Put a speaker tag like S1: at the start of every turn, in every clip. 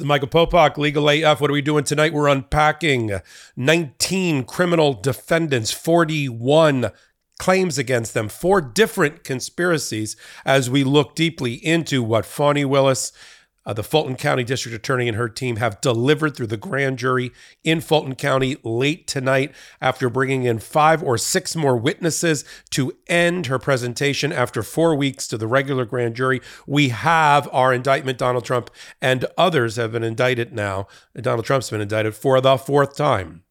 S1: Michael Popok, Legal AF. What are we doing tonight? We're unpacking 19 criminal defendants, 41 claims against them, four different conspiracies as we look deeply into what Fani Willis uh, the Fulton County District Attorney and her team have delivered through the grand jury in Fulton County late tonight after bringing in five or six more witnesses to end her presentation after four weeks to the regular grand jury. We have our indictment. Donald Trump and others have been indicted now. Donald Trump's been indicted for the fourth time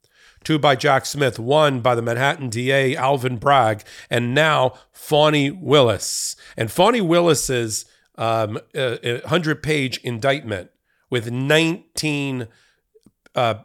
S1: two by Jack Smith, one by the Manhattan DA Alvin Bragg, and now Fani Willis. And Fani Willis's um, a, 100 page indictment with 19 uh,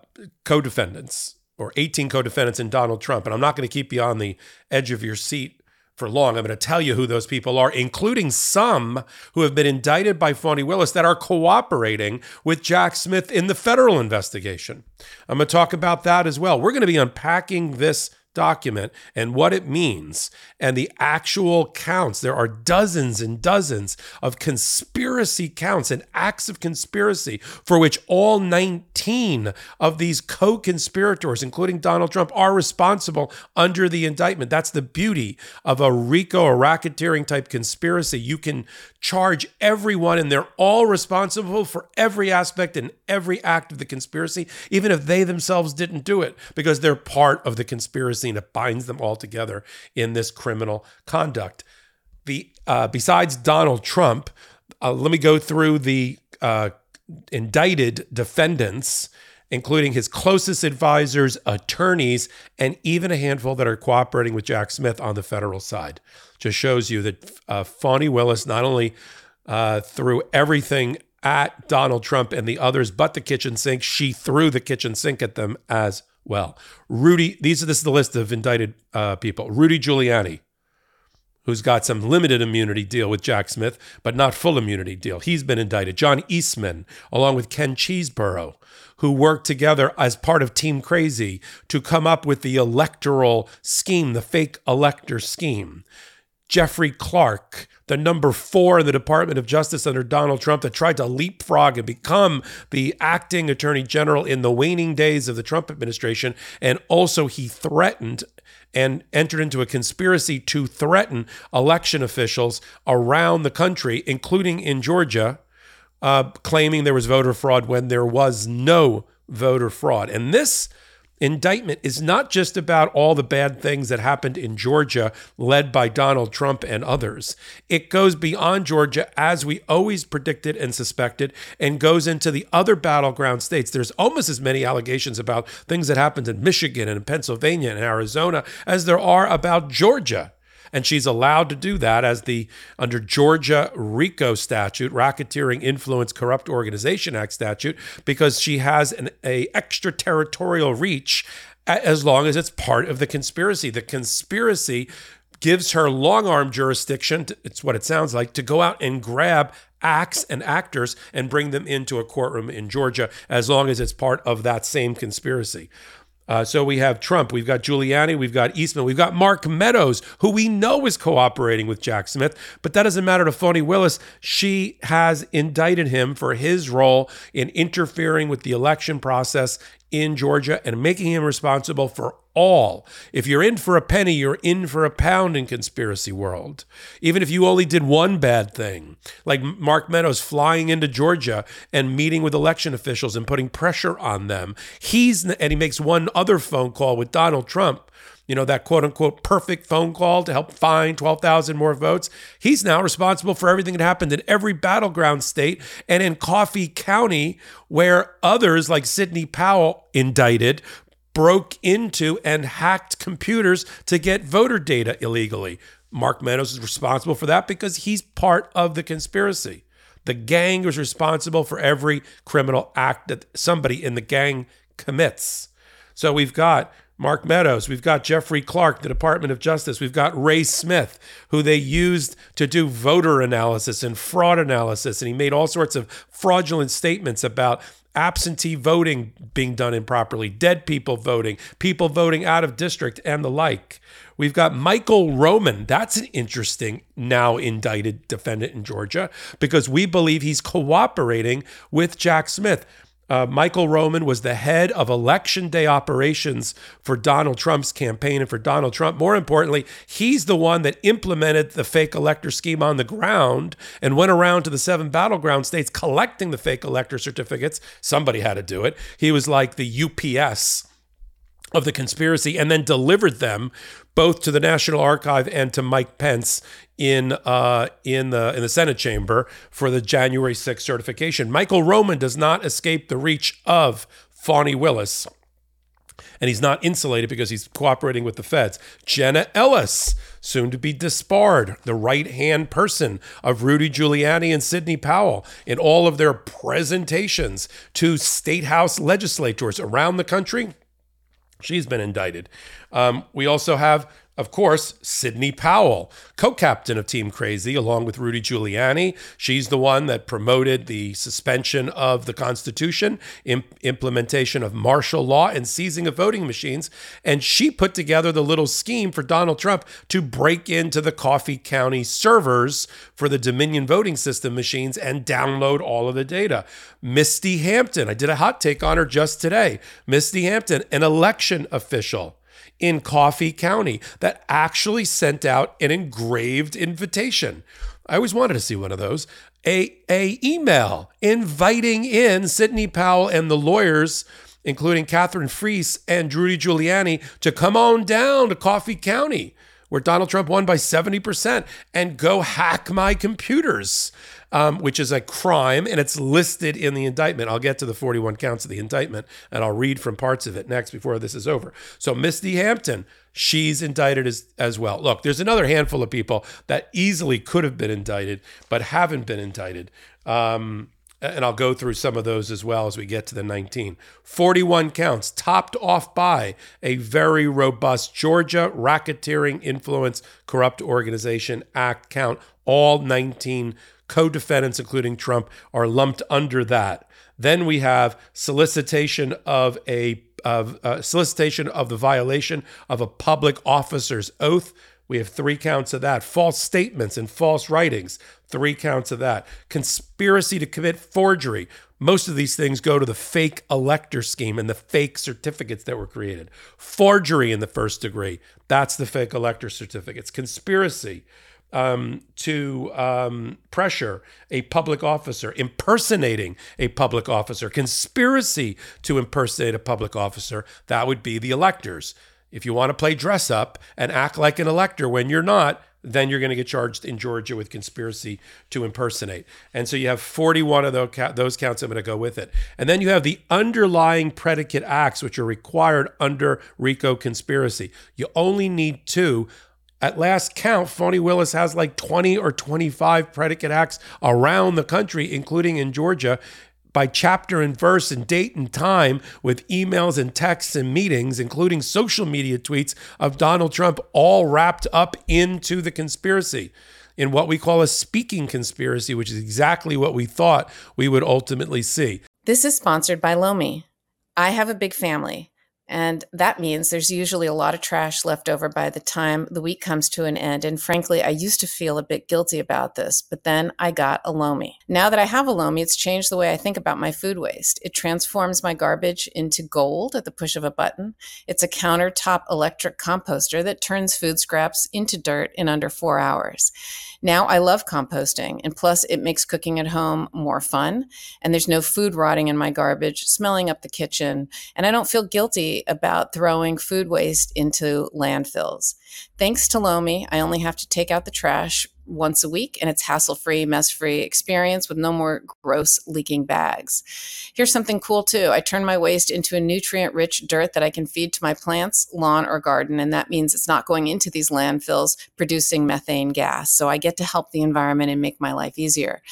S1: co defendants or 18 co defendants in Donald Trump. And I'm not going to keep you on the edge of your seat for long. I'm going to tell you who those people are, including some who have been indicted by Fani Willis that are cooperating with Jack Smith in the federal investigation. I'm going to talk about that as well. We're going to be unpacking this document and what it means and the actual counts. There are dozens and dozens of conspiracy counts and acts of conspiracy for which all 19 of these co conspirators, including Donald Trump, are responsible under the indictment. That's the beauty of a RICO or racketeering type conspiracy. You can charge everyone, and they're all responsible for every aspect and every act of the conspiracy, even if they themselves didn't do it, because they're part of the conspiracy it binds them all together in this criminal conduct. The uh, besides Donald Trump, uh, let me go through the uh, indicted defendants including his closest advisors, attorneys, and even a handful that are cooperating with Jack Smith on the federal side. Just shows you that uh, Fani Willis not only uh, threw everything at Donald Trump and the others but the kitchen sink, she threw the kitchen sink at them as well. Rudy, these are this is the list of indicted uh, people. Rudy Giuliani, who's got some limited immunity deal with Jack Smith, but not full immunity deal. He's been indicted. John Eastman, along with Ken Chesebro, who worked together as part of Team Crazy to come up with the electoral scheme, the fake elector scheme. Jeffrey Clark, the number four in the Department of Justice under Donald Trump, that tried to leapfrog and become the acting attorney general in the waning days of the Trump administration. And also, he threatened and entered into a conspiracy to threaten election officials around the country, including in Georgia, uh, claiming there was voter fraud when there was no voter fraud. And this indictment is not just about all the bad things that happened in Georgia, led by Donald Trump and others. It goes beyond Georgia, as we always predicted and suspected, and goes into the other battleground states. There's almost as many allegations about things that happened in Michigan and in Pennsylvania and Arizona as there are about Georgia and she's allowed to do that as the under Georgia RICO statute, Racketeering Influence Corrupt Organization Act statute, because she has an a extraterritorial reach as long as it's part of the conspiracy. The conspiracy gives her long arm jurisdiction, it's what it sounds like, to go out and grab acts and actors and bring them into a courtroom in Georgia as long as it's part of that same conspiracy. Uh, so we have Trump, we've got Giuliani, we've got Eastman, we've got Mark Meadows, who we know is cooperating with Jack Smith, but that doesn't matter to Fani Willis. She has indicted him for his role in interfering with the election process in Georgia and making him responsible for all. If you're in for a penny, you're in for a pound in conspiracy world. Even if you only did one bad thing, like Mark Meadows flying into Georgia and meeting with election officials and putting pressure on them. He's and he makes one other phone call with Donald Trump you know, that quote unquote perfect phone call to help find 12,000 more votes. He's now responsible for everything that happened in every battleground state and in Coffee County, where others like Sidney Powell indicted broke into and hacked computers to get voter data illegally. Mark Meadows is responsible for that because he's part of the conspiracy. The gang is responsible for every criminal act that somebody in the gang commits. So we've got Mark Meadows, we've got Jeffrey Clark, the Department of Justice, we've got Ray Smith, who they used to do voter analysis and fraud analysis. And he made all sorts of fraudulent statements about absentee voting being done improperly, dead people voting, people voting out of district, and the like. We've got Michael Roman. That's an interesting now indicted defendant in Georgia because we believe he's cooperating with Jack Smith. Uh, Michael Roman was the head of election day operations for Donald Trump's campaign and for Donald Trump. More importantly, he's the one that implemented the fake elector scheme on the ground and went around to the seven battleground states collecting the fake elector certificates. Somebody had to do it. He was like the UPS of the conspiracy and then delivered them both to the National Archive and to Mike Pence in uh, in the in the Senate chamber for the January 6th certification. Michael Roman does not escape the reach of Fani Willis. And he's not insulated because he's cooperating with the feds. Jenna Ellis, soon to be disbarred, the right hand person of Rudy Giuliani and Sidney Powell in all of their presentations to state house legislators around the country She's been indicted. Um, we also have, of course, Sidney Powell, co captain of Team Crazy, along with Rudy Giuliani. She's the one that promoted the suspension of the Constitution, imp- implementation of martial law, and seizing of voting machines. And she put together the little scheme for Donald Trump to break into the Coffee County servers for the Dominion voting system machines and download all of the data. Misty Hampton, I did a hot take on her just today. Misty Hampton, an election official in Coffee County that actually sent out an engraved invitation. I always wanted to see one of those. A, a email inviting in Sidney Powell and the lawyers, including Katherine Friess and Rudy Giuliani, to come on down to Coffee County, where Donald Trump won by 70%, and go hack my computers um, which is a crime, and it's listed in the indictment. I'll get to the 41 counts of the indictment, and I'll read from parts of it next before this is over. So, Misty Hampton, she's indicted as, as well. Look, there's another handful of people that easily could have been indicted, but haven't been indicted. Um, and I'll go through some of those as well as we get to the 19. 41 counts, topped off by a very robust Georgia Racketeering Influence Corrupt Organization Act count. All 19 co defendants, including Trump, are lumped under that. Then we have solicitation of a of uh, solicitation of the violation of a public officer's oath. We have three counts of that. False statements and false writings, three counts of that. Conspiracy to commit forgery. Most of these things go to the fake elector scheme and the fake certificates that were created. Forgery in the first degree. That's the fake elector certificates. Conspiracy um, to um, pressure a public officer, impersonating a public officer, conspiracy to impersonate a public officer, that would be the electors. If you want to play dress up and act like an elector when you're not, then you're going to get charged in Georgia with conspiracy to impersonate. And so you have 41 of those counts. I'm going to go with it. And then you have the underlying predicate acts, which are required under RICO conspiracy. You only need two at last count, Fani Willis has like 20 or 25 predicate acts around the country, including in Georgia, by chapter and verse and date and time with emails and texts and meetings, including social media tweets of Donald Trump, all wrapped up into the conspiracy in what we call a speaking conspiracy, which is exactly what we thought we would ultimately see.
S2: This is sponsored by Lomi. I have a big family. And that means there's usually a lot of trash left over by the time the week comes to an end. And frankly, I used to feel a bit guilty about this, but then I got a Lomi. Now that I have a Lomi, it's changed the way I think about my food waste. It transforms my garbage into gold at the push of a button. It's a countertop electric composter that turns food scraps into dirt in under four hours. Now I love composting, and plus it makes cooking at home more fun. And there's no food rotting in my garbage, smelling up the kitchen. And I don't feel guilty about throwing food waste into landfills. Thanks to Lomi, I only have to take out the trash once a week and it's hassle free, mess free experience with no more gross leaking bags. Here's something cool too I turn my waste into a nutrient rich dirt that I can feed to my plants, lawn, or garden. And that means it's not going into these landfills producing methane gas. So I get to help the environment and make my life easier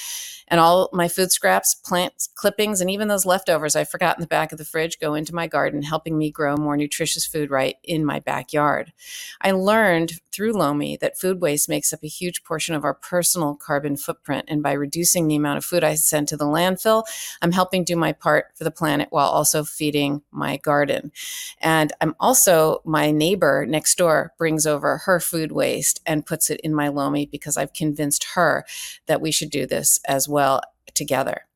S2: and all my food scraps, plant clippings, and even those leftovers I forgot in the back of the fridge go into my garden, helping me grow more nutritious food right in my backyard. I learned through Lomi that food waste makes up a huge portion reduction of our personal carbon footprint. And by reducing the amount of food I send to the landfill, I'm helping do my part for the planet while also feeding my garden. And I'm also, my neighbor next door brings over her food waste and puts it in my Lomi because I've convinced her that we should do this as well together.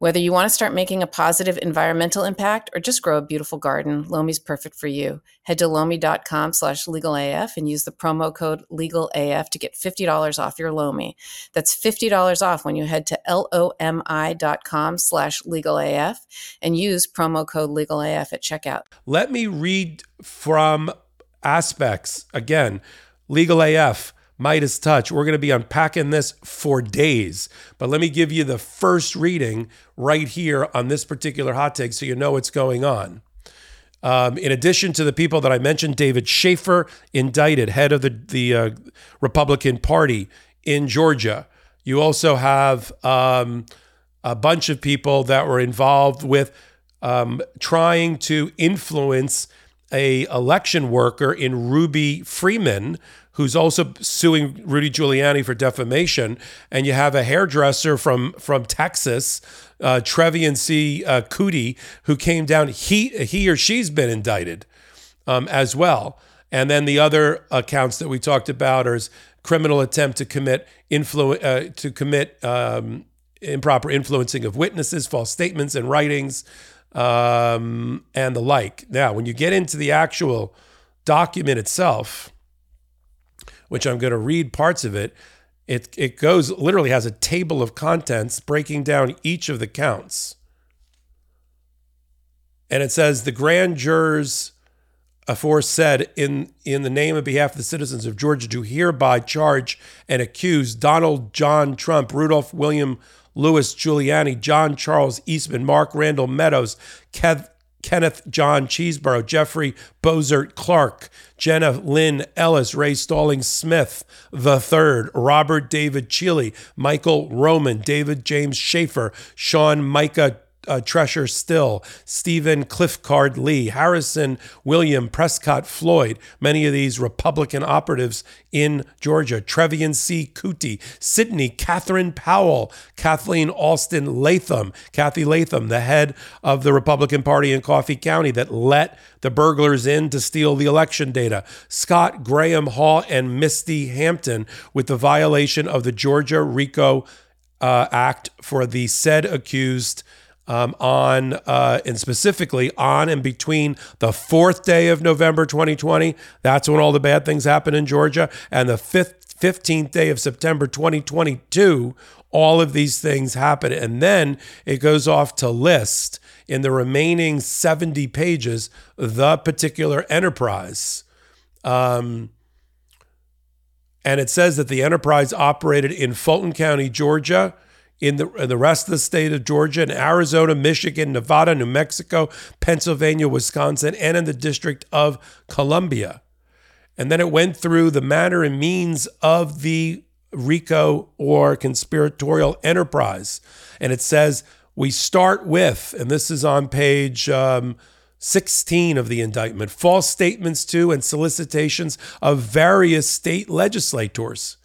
S2: Whether you want to start making a positive environmental impact or just grow a beautiful garden, Lomi's perfect for you. Head to lomi.com slash legalaf and use the promo code legalaf to get $50 off your Lomi. That's $50 off when you head to lomi.com slash legalaf and use promo code legalaf at checkout.
S1: Let me read from aspects again. Legal AF Meidas Touch. We're going to be unpacking this for days. But let me give you the first reading right here on this particular hot take so you know what's going on. Um, in addition to the people that I mentioned, David Shafer, indicted, head of the, the uh, Republican Party in Georgia. You also have um, a bunch of people that were involved with um, trying to influence a election worker in Ruby Freeman, who's also suing Rudy Giuliani for defamation, and you have a hairdresser from from Texas, uh, Trevian C. Uh, Kutti, who came down. He he or she's been indicted um, as well. And then the other accounts that we talked about are criminal attempt to commit influ- uh, to commit um, improper influencing of witnesses, false statements and writings, um, and the like. Now, when you get into the actual document itself, which I'm going to read parts of it, it, it goes literally has a table of contents breaking down each of the counts. And it says the grand jurors aforesaid in in the name and behalf of the citizens of Georgia do hereby charge and accuse Donald John Trump, Rudolph William Louis Giuliani, John Charles Eastman, Mark Randall Meadows, Kev, Kenneth John Chesebro, Jeffrey Bossert Clark, Jenna Lynn Ellis, Ray Stallings Smith third, Robert David Cheeley, Michael Roman, David James Shafer, Sean Micah uh, Tresher Still, Stephen Clifford Lee, Harrison William Prescott Floyd, many of these Republican operatives in Georgia, Trevian C. Kutti, Sidney Catherine Powell, Kathleen Alston Latham, Kathy Latham, the head of the Republican Party in Coffee County that let the burglars in to steal the election data, Scott Graham Hall and Misty Hampton with the violation of the Georgia RICO uh, Act for the said accused um, on uh, and specifically on and between the fourth day of November 2020. That's when all the bad things happen in Georgia, and the fifth, 15th day of September 2022. All of these things happen, and then it goes off to list in the remaining 70 pages the particular enterprise. Um, and it says that the enterprise operated in Fulton County, Georgia in the, in the rest of the state of Georgia, in Arizona, Michigan, Nevada, New Mexico, Pennsylvania, Wisconsin, and in the District of Columbia. And then it went through the manner and means of the RICO or conspiratorial enterprise. And it says, we start with, and this is on page um, 16 of the indictment, false statements to and solicitations of various state legislators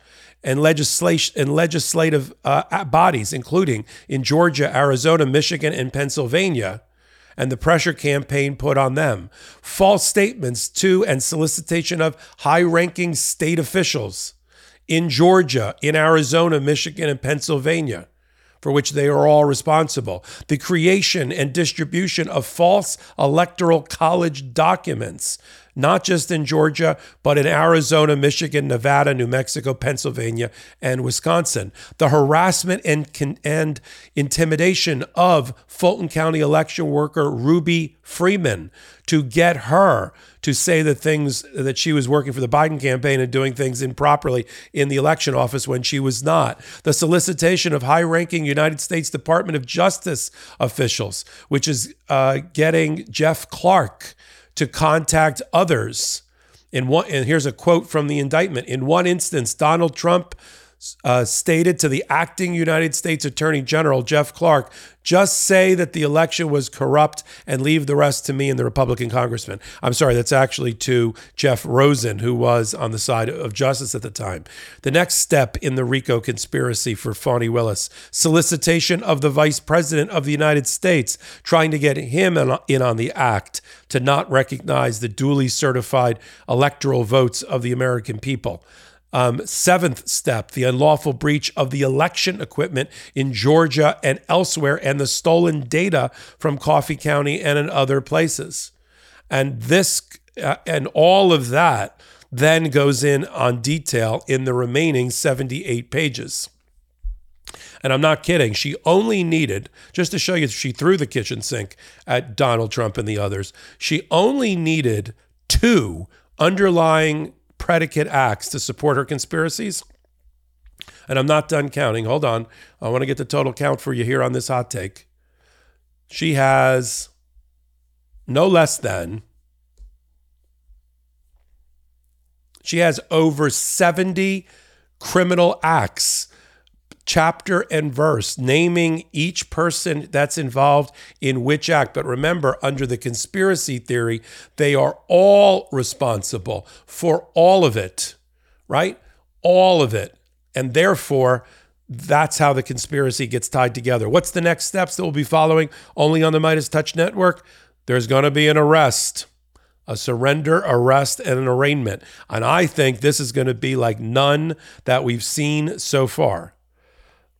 S1: and legislation and legislative uh, bodies, including in Georgia, Arizona, Michigan, and Pennsylvania, and the pressure campaign put on them. False statements to and solicitation of high-ranking state officials in Georgia, in Arizona, Michigan, and Pennsylvania for which they are all responsible. The creation and distribution of false electoral college documents not just in Georgia, but in Arizona, Michigan, Nevada, New Mexico, Pennsylvania, and Wisconsin. The harassment and, and intimidation of Fulton County election worker Ruby Freeman to get her to say the things that she was working for the Biden campaign and doing things improperly in the election office when she was not. The solicitation of high ranking United States Department of Justice officials, which is uh, getting Jeff Clark to contact others. In one, and here's a quote from the indictment. In one instance, Donald Trump uh, stated to the acting United States Attorney General, Jeff Clark, just say that the election was corrupt and leave the rest to me and the Republican congressman. I'm sorry, that's actually to Jeff Rosen, who was on the side of justice at the time. The next step in the RICO conspiracy for Fani Willis solicitation of the vice president of the United States, trying to get him in on the act to not recognize the duly certified electoral votes of the American people. Um, seventh step, the unlawful breach of the election equipment in Georgia and elsewhere, and the stolen data from Coffee County and in other places. And this uh, and all of that then goes in on detail in the remaining 78 pages. And I'm not kidding. She only needed, just to show you, she threw the kitchen sink at Donald Trump and the others. She only needed two underlying predicate acts to support her conspiracies. And I'm not done counting. Hold on. I want to get the total count for you here on this hot take. She has no less than, she has over 70 criminal acts chapter and verse, naming each person that's involved in which act. But remember, under the conspiracy theory, they are all responsible for all of it, right? All of it. And therefore, that's how the conspiracy gets tied together. What's the next steps that we'll be following only on the Meidas Touch Network? There's going to be an arrest a surrender, arrest, and an arraignment. And I think this is going to be like none that we've seen so far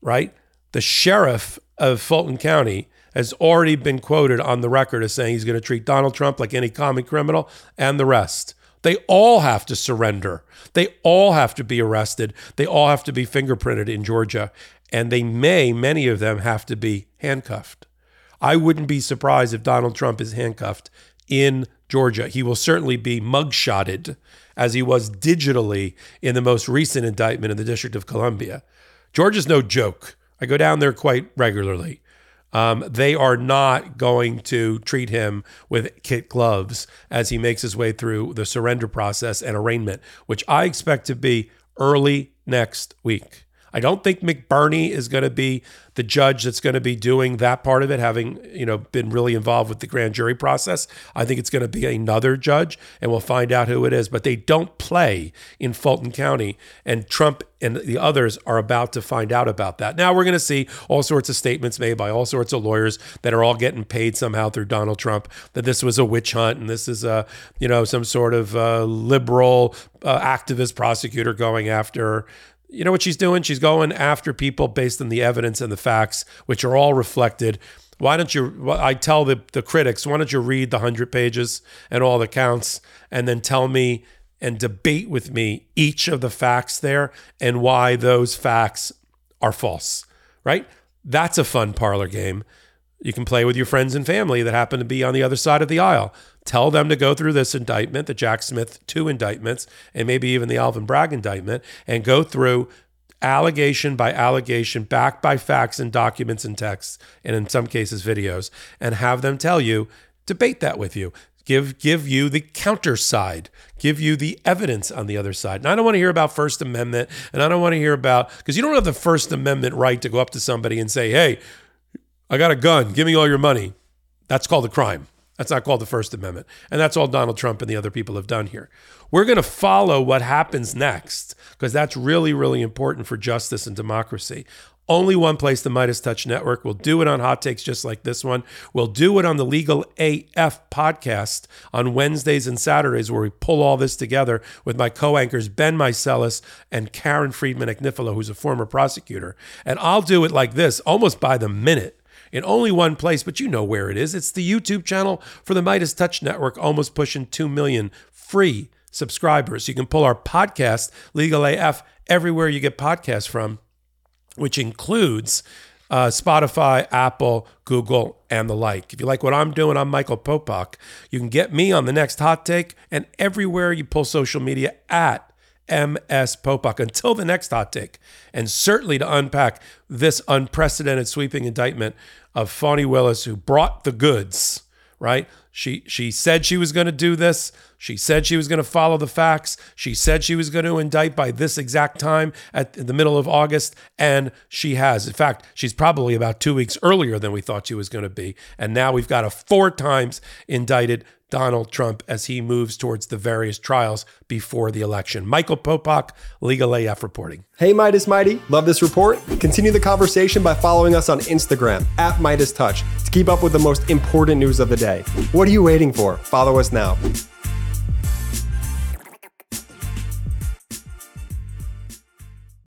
S1: right? The sheriff of Fulton County has already been quoted on the record as saying he's going to treat Donald Trump like any common criminal and the rest. They all have to surrender. They all have to be arrested. They all have to be fingerprinted in Georgia. And they may, many of them, have to be handcuffed. I wouldn't be surprised if Donald Trump is handcuffed in Georgia. He will certainly be mugshotted as he was digitally in the most recent indictment in the District of Columbia. Georgia's no joke. I go down there quite regularly. Um, they are not going to treat him with kit gloves as he makes his way through the surrender process and arraignment, which I expect to be early next week. I don't think McBurney is going to be the judge that's going to be doing that part of it, having you know been really involved with the grand jury process. I think it's going to be another judge, and we'll find out who it is. But they don't play in Fulton County, and Trump and the others are about to find out about that. Now we're going to see all sorts of statements made by all sorts of lawyers that are all getting paid somehow through Donald Trump that this was a witch hunt and this is a you know some sort of uh, liberal uh, activist prosecutor going after you know what she's doing? She's going after people based on the evidence and the facts, which are all reflected. Why don't you? I tell the, the critics, why don't you read the 100 pages and all the counts and then tell me and debate with me each of the facts there and why those facts are false, right? That's a fun parlor game. You can play with your friends and family that happen to be on the other side of the aisle. Tell them to go through this indictment, the Jack Smith two indictments, and maybe even the Alvin Bragg indictment, and go through allegation by allegation, backed by facts and documents and texts, and in some cases videos, and have them tell you, debate that with you. Give give you the counter side, give you the evidence on the other side. And I don't want to hear about First Amendment, and I don't want to hear about because you don't have the First Amendment right to go up to somebody and say, "Hey, I got a gun. Give me all your money." That's called a crime. That's not called the First Amendment. And that's all Donald Trump and the other people have done here. We're going to follow what happens next because that's really, really important for justice and democracy. Only one place, the Meidas Touch Network. We'll do it on hot takes just like this one. We'll do it on the Legal AF podcast on Wednesdays and Saturdays, where we pull all this together with my co anchors, Ben Meiselas and Karen Friedman Agnifilo, who's a former prosecutor. And I'll do it like this, almost by the minute in only one place, but you know where it is. It's the YouTube channel for the Meidas Touch Network, almost pushing 2 million free subscribers. You can pull our podcast, Legal AF, everywhere you get podcasts from, which includes uh, Spotify, Apple, Google, and the like. If you like what I'm doing, I'm Michael Popok. You can get me on the next hot take and everywhere you pull social media at MS Popok. Until the next hot take, and certainly to unpack this unprecedented sweeping indictment of Fani Willis, who brought the goods, right? She she said she was going to do this. She said she was going to follow the facts. She said she was going to indict by this exact time at the middle of August, and she has. In fact, she's probably about two weeks earlier than we thought she was going to be. And now we've got a four times indicted Donald Trump as he moves towards the various trials before the election. Michael Popok, Legal AF reporting.
S3: Hey, Meidas Mighty. Love this report? Continue the conversation by following us on Instagram at Meidas Touch to keep up with the most important news of the day. What are you waiting for? Follow us now.